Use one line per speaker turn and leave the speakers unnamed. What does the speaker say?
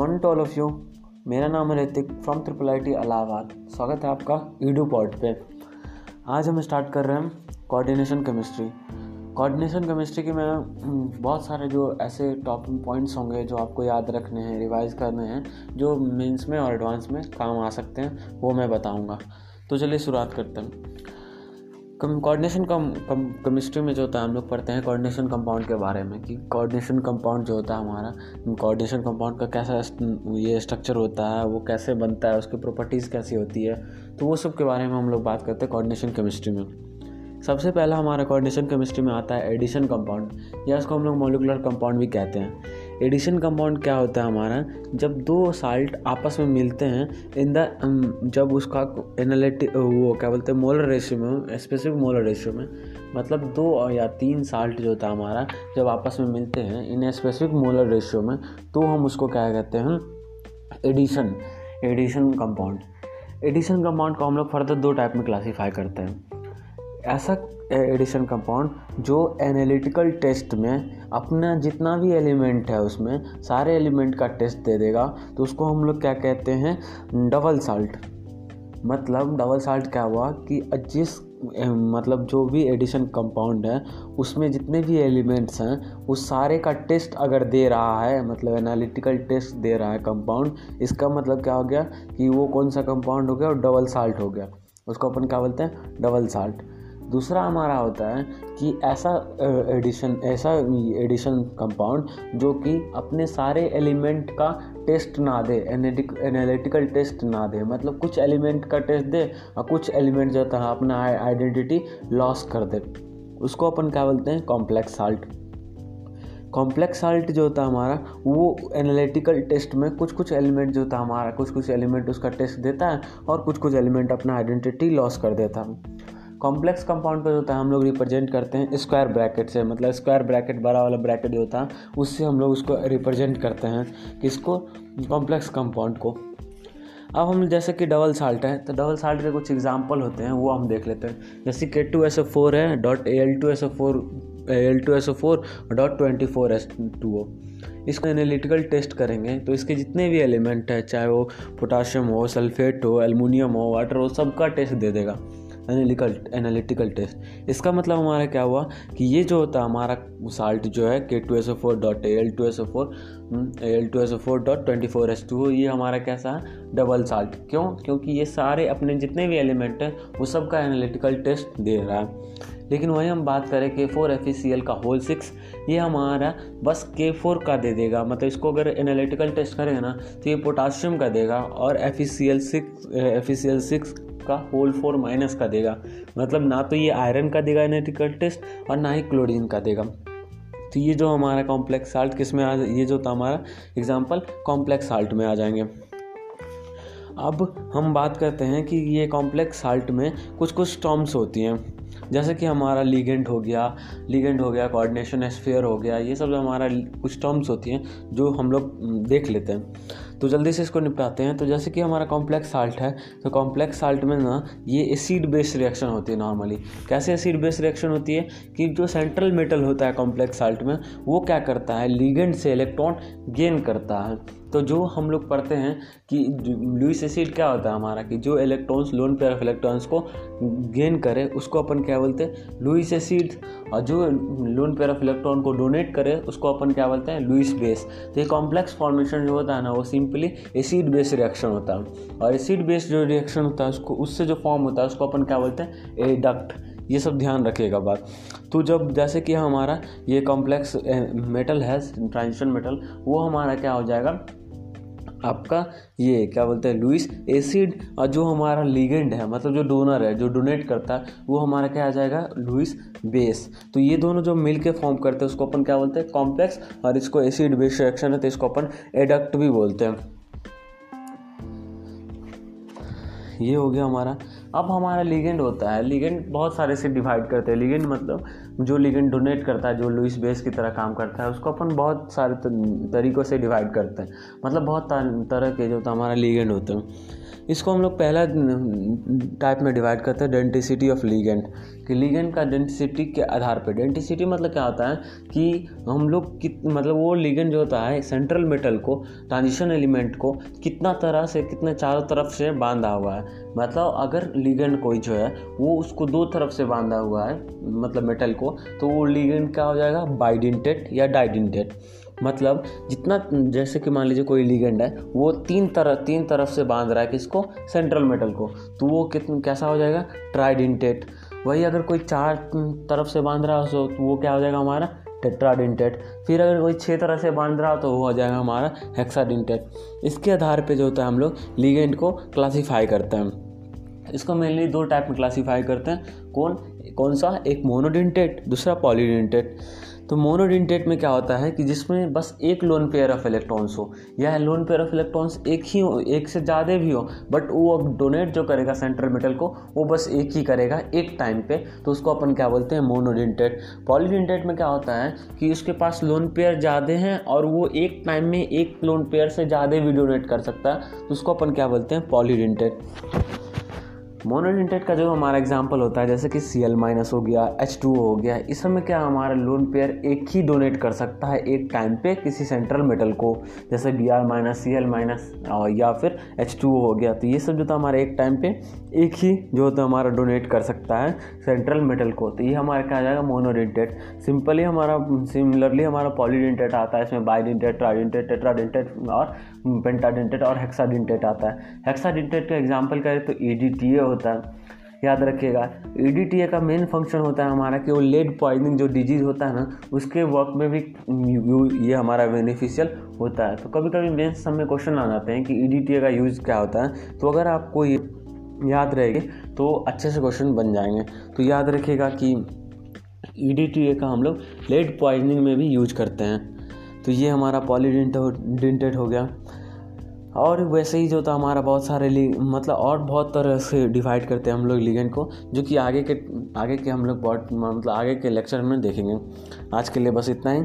Morning to all of you मेरा नाम है Hrithik from triple I T Allahabad स्वागत है आपका ईडू पॉड पे. आज हम स्टार्ट कर रहे हैं कोऑर्डिनेशन केमिस्ट्री कोऑर्डिनेशन केमिस्ट्री के में हम्म, बहुत सारे जो ऐसे टॉप पॉइंट्स होंगे जो आपको याद रखने हैं रिवाइज करने हैं जो मेंस में और एडवांस में काम आ सकते हैं वो मैं बताऊँगा. तो चलिए शुरुआत करते हैं. कोऑर्डिनेशन कम कम केमिस्ट्री में जो होता है, हम लोग पढ़ते हैं कोऑर्डिनेशन कंपाउंड के बारे में कि कोऑर्डिनेशन कंपाउंड जो होता है हमारा कोऑर्डिनेशन कंपाउंड का कैसा ये स्ट्रक्चर होता है, वो कैसे बनता है, उसकी प्रॉपर्टीज़ कैसी होती है तो वो सब के बारे में हम लोग बात करते हैं कोऑर्डिनेशन केमिस्ट्री में। सबसे पहला हमारा कोऑर्डिनेशन केमिस्ट्री में आता है एडिशन कंपाउंड या उसको हम लोग मोलिकुलर कंपाउंड भी कहते हैं। एडिशन कंपाउंड क्या होता है हमारा? जब दो साल्ट आपस में मिलते हैं इन द जब उसका एनालिटिक वो क्या बोलते हैं मोलर रेशियो में स्पेसिफिक मोलर रेशियो में मतलब दो या तीन साल्ट जो होता है हमारा, जब आपस में मिलते हैं इन स्पेसिफिक मोलर रेशियो में तो हम उसको क्या कहते हैं? Addition addition compound addition compound को हम लोग फर्दर दो टाइप में क्लासीफाई करते हैं। ऐसा एडिशन कंपाउंड जो एनालिटिकल टेस्ट में अपना जितना भी एलिमेंट है उसमें सारे एलिमेंट का टेस्ट दे देगा तो उसको हम लोग क्या कहते हैं? डबल साल्ट मतलब डबल साल्ट क्या हुआ? कि जिस मतलब जो भी एडिशन कंपाउंड है, उसमें जितने भी एलिमेंट्स हैं, उस सारे का टेस्ट अगर दे रहा है मतलब एनालिटिकल टेस्ट दे रहा है कंपाउंड इसका मतलब क्या हो गया? कि वो कौन सा कंपाउंड हो गया? और डबल साल्ट हो गया. उसको अपन क्या बोलते हैं? डबल साल्ट दूसरा हमारा होता है कि ऐसा एडिशन ऐसा एडिशन कंपाउंड जो कि अपने सारे एलिमेंट का टेस्ट ना दे एनालिटिकल टेस्ट ना दे। मतलब कुछ एलिमेंट का टेस्ट दे और कुछ एलिमेंट जो था, अपना आइडेंटिटी लॉस कर दे। उसको अपन क्या बोलते हैं? कॉम्प्लेक्स साल्ट कॉम्प्लेक्स साल्ट जो होता है हमारा, वो एनालिटिकल टेस्ट में कुछ कुछ एलिमेंट जो होता है हमारा कुछ कुछ एलिमेंट उसका टेस्ट देता है और कुछ कुछ एलिमेंट अपना आइडेंटिटी लॉस कर देता है। कॉम्प्लेक्स कंपाउंड को जो होता है, हम लोग रिप्रेजेंट करते हैं स्क्वायर ब्रैकेट से। मतलब स्क्वायर ब्रैकेट बड़ा वाला ब्रैकेट जो होता है उससे हम लोग उसको रिप्रेजेंट करते हैं किसको? कॉम्प्लेक्स कंपाउंड को। अब हम जैसे कि डबल साल्ट है तो डबल साल्ट के कुछ एग्ज़ाम्पल होते हैं, वो हम देख लेते हैं। जैसे K two S O four है dot A L two S O four L two S O four dot twenty four S two O इसको एनालिटिकल टेस्ट करेंगे तो इसके जितने भी एलिमेंट है, चाहे वो पोटाशियम हो सल्फेट हो एलमिनियम हो वाटर हो, सबका टेस्ट दे देगा। एनालिकल एनालिटिकल टेस्ट इसका मतलब हमारा क्या हुआ कि ये जो होता है हमारा साल्ट जो है K two S O four dot A L two S O four L two S O four dot twenty four S two ये हमारा कैसा है? डबल साल्ट क्यों? क्योंकि ये सारे अपने जितने भी एलिमेंट हैं, वो सब का एनालिटिकल टेस्ट दे रहा है। लेकिन वही हम बात करें K four F E C L का होल सिक्स ये हमारा बस के फोर का दे देगा। मतलब इसको अगर एनालिटिकल टेस्ट करेंगे ना तो ये पोटाशियम का देगा और F E C L six F E C L six का होल फोर माइनस का देगा। मतलब ना तो ये आयरन का देगा एनेटिकल टेस्ट और ना ही क्लोरीन का देगा। तो ये जो हमारा कॉम्प्लेक्स साल्ट किसमें आ, ये जो था हमारा एग्ज़ाम्पल कॉम्प्लेक्स साल्ट में आ जाएँगे। अब हम बात करते हैं कि ये कॉम्प्लेक्स साल्ट में कुछ कुछ टर्म्स होती हैं। जैसे कि हमारा लीगेंट हो गया लीगेंट हो गया कोऑर्डिनेशन स्फेयर हो गया, ये सब हमारा कुछ टर्म्स होती हैं, जो हम लोग, देख लेते हैं। तो जल्दी से इसको निपटाते हैं। तो जैसे कि हमारा कॉम्प्लेक्स साल्ट है तो कॉम्प्लेक्स साल्ट में ना ये एसिड बेस्ड रिएक्शन होती है नॉर्मली कैसे एसिड बेस्ड रिएक्शन होती है कि जो सेंट्रल मेटल होता है कॉम्प्लेक्स साल्ट में, वो क्या करता है? लीगेंड से इलेक्ट्रॉन गेन करता है। तो जो हम लोग पढ़ते हैं कि लुइस एसिड क्या होता है हमारा कि जो electrons lone pair of electrons को गेन करे, उसको अपन क्या बोलते हैं? लुइस एसिड और जो लोन पेयर ऑफ़ इलेक्ट्रॉन को डोनेट करे, उसको अपन क्या बोलते हैं? लुइस बेस तो ये कॉम्प्लेक्स फॉर्मेशन जो होता है ना, वो सिंपली एसिड बेस रिएक्शन होता है। और एसिड बेस जो रिएक्शन होता है, उसको उससे जो फॉर्म होता है, उसको अपन क्या बोलते हैं? एडक्ट ये सब ध्यान रखिएगा बात। तो जब जैसे कि हमारा ये कॉम्प्लेक्स मेटल है ट्रांजिशन मेटल वो हमारा क्या हो जाएगा? आपका ये, क्या बोलते हैं लुइस एसिड और जो हमारा लीगेंड है मतलब जो डोनर है, जो डोनेट करता है, वो हमारा क्या आ जाएगा? लुइस बेस तो ये दोनों जो मिल के फॉर्म करते हैं, उसको अपन क्या बोलते हैं? कॉम्प्लेक्स और इसको एसिड बेस रिएक्शन है तो इसको अपन एडक्ट भी बोलते हैं। ये हो गया हमारा। अब हमारा लीगेंड होता है। लीगेंड बहुत सारे से डिवाइड करते हैं। लीगेंड मतलब जो लिगेंड डोनेट करता है, जो लुइस बेस की तरह काम करता है, उसको अपन बहुत सारे तरीक़ों से डिवाइड करते हैं। मतलब बहुत तरह के जो हमारा लीगेंड होते हैं। इसको हम लोग पहला टाइप में डिवाइड करते हैं डेंटिसिटी ऑफ़ लीगेंड कि लिगेंड का डेंटिसिटी के आधार पर डेंटिसिटी मतलब क्या होता है कि हम लोग कित मतलब वो लिगेंड जो होता है सेंट्रल मेटल को ट्रांजिशन एलिमेंट को कितना तरह से, कितने चारों तरफ़ से बांधा हुआ है। मतलब अगर लिगेंड कोई जो है, वो उसको दो तरफ़ से बांधा हुआ है मतलब मेटल को तो वो लिगेंड क्या हो जाएगा? बाइडेंटेड या डाइडेंटेड मतलब जितना, जैसे कि मान लीजिए कोई लिगेंड है, वो तीन तरफ़ तीन तरफ़ से बाँध रहा है किसको? सेंट्रल मेटल को. तो वो कितना, कैसा हो जाएगा? ट्राइडेंटेट वही अगर कोई चार तरफ़ से बाँध रहा हो तो वो क्या हो जाएगा हमारा? टेट्राडिंटेट। फिर अगर कोई छः तरह से बाँध रहा तो वो हो जाएगा हमारा हेक्साडिंटेट। इसके आधार पे जो होता है हम लोग लीगेंट को क्लासीफाई करते हैं। इसको मेनली दो टाइप में क्लासीफाई करते हैं। कौन कौन सा? एक मोनोडिंटेट, दूसरा पॉलीडिंटेट। तो मोनोडिंटेट में क्या होता है कि जिसमें बस एक लोन पेयर ऑफ़ इलेक्ट्रॉन्स हो, या लोन पेयर ऑफ़ इलेक्ट्रॉन्स एक ही हो, एक से ज़्यादा भी हो बट वो अब डोनेट जो करेगा सेंट्रल मेटल को, वो बस एक ही करेगा एक टाइम पे। तो उसको अपन क्या बोलते हैं मोनोडिंटेट पॉलीडिंटेट में क्या होता है कि उसके पास लोन पेयर ज़्यादा हैं और वो एक टाइम में एक लोन पेयर से ज़्यादा भी डोनेट कर सकता है। तो उसको अपन क्या बोलते हैं पॉलीडिंटेट मोनोडेंटेट का जो हमारा एग्ज़ाम्पल होता है, जैसे कि सी एल माइनस हो गया एच टू हो गया, इस समय क्या हमारा लोन पेयर एक ही डोनेट कर सकता है एक टाइम पे किसी सेंट्रल मेटल को, जैसे B R minus C L minus या फिर एच टू हो गया। तो ये सब जो था हमारे एक टाइम पे एक ही जो होता है हमारा डोनेट कर सकता है सेंट्रल मेटल को। तो ये हमारा क्या आ जाएगा? मोनोडेंटेट सिंपली हमारा सिमिलरली हमारा पॉलीडेंटेट आता है, इसमें बाईडेंटेट ट्राइडेंटेट टेट्राडेंटेट और पेंटाडेंटेट और हेक्साडेंटेट आता है। हेक्साडेंटेट का एग्ज़ाम्पल करें तो ई डी टी ए होता है। याद रखिएगा ई का मेन फ़ंक्शन होता है हमारा कि वो लेड पॉइजनिंग जो डिज़ीज़ होता है ना, उसके वर्क में भी ये हमारा बेनिफिशियल होता है। तो कभी कभी मेन सब में क्वेश्चन आ जाते हैं कि ई का यूज़ क्या होता है? तो अगर आपको ये याद रहेगी तो अच्छे से क्वेश्चन बन जाएँगे। तो याद रखिएगा कि ई डी टी ए का हम लोग लेड पॉइजनिंग में भी यूज़ करते हैं। तो ये हमारा पॉलीडेंटेड हो गया। और वैसे ही जो था, हमारा बहुत सारे मतलब और बहुत तरह से डिवाइड करते हैं हम लोग लिगेंड को, जो कि आगे के आगे के हम लोग बहुत मतलब आगे के लेक्चर में देखेंगे। आज के लिए बस इतना ही।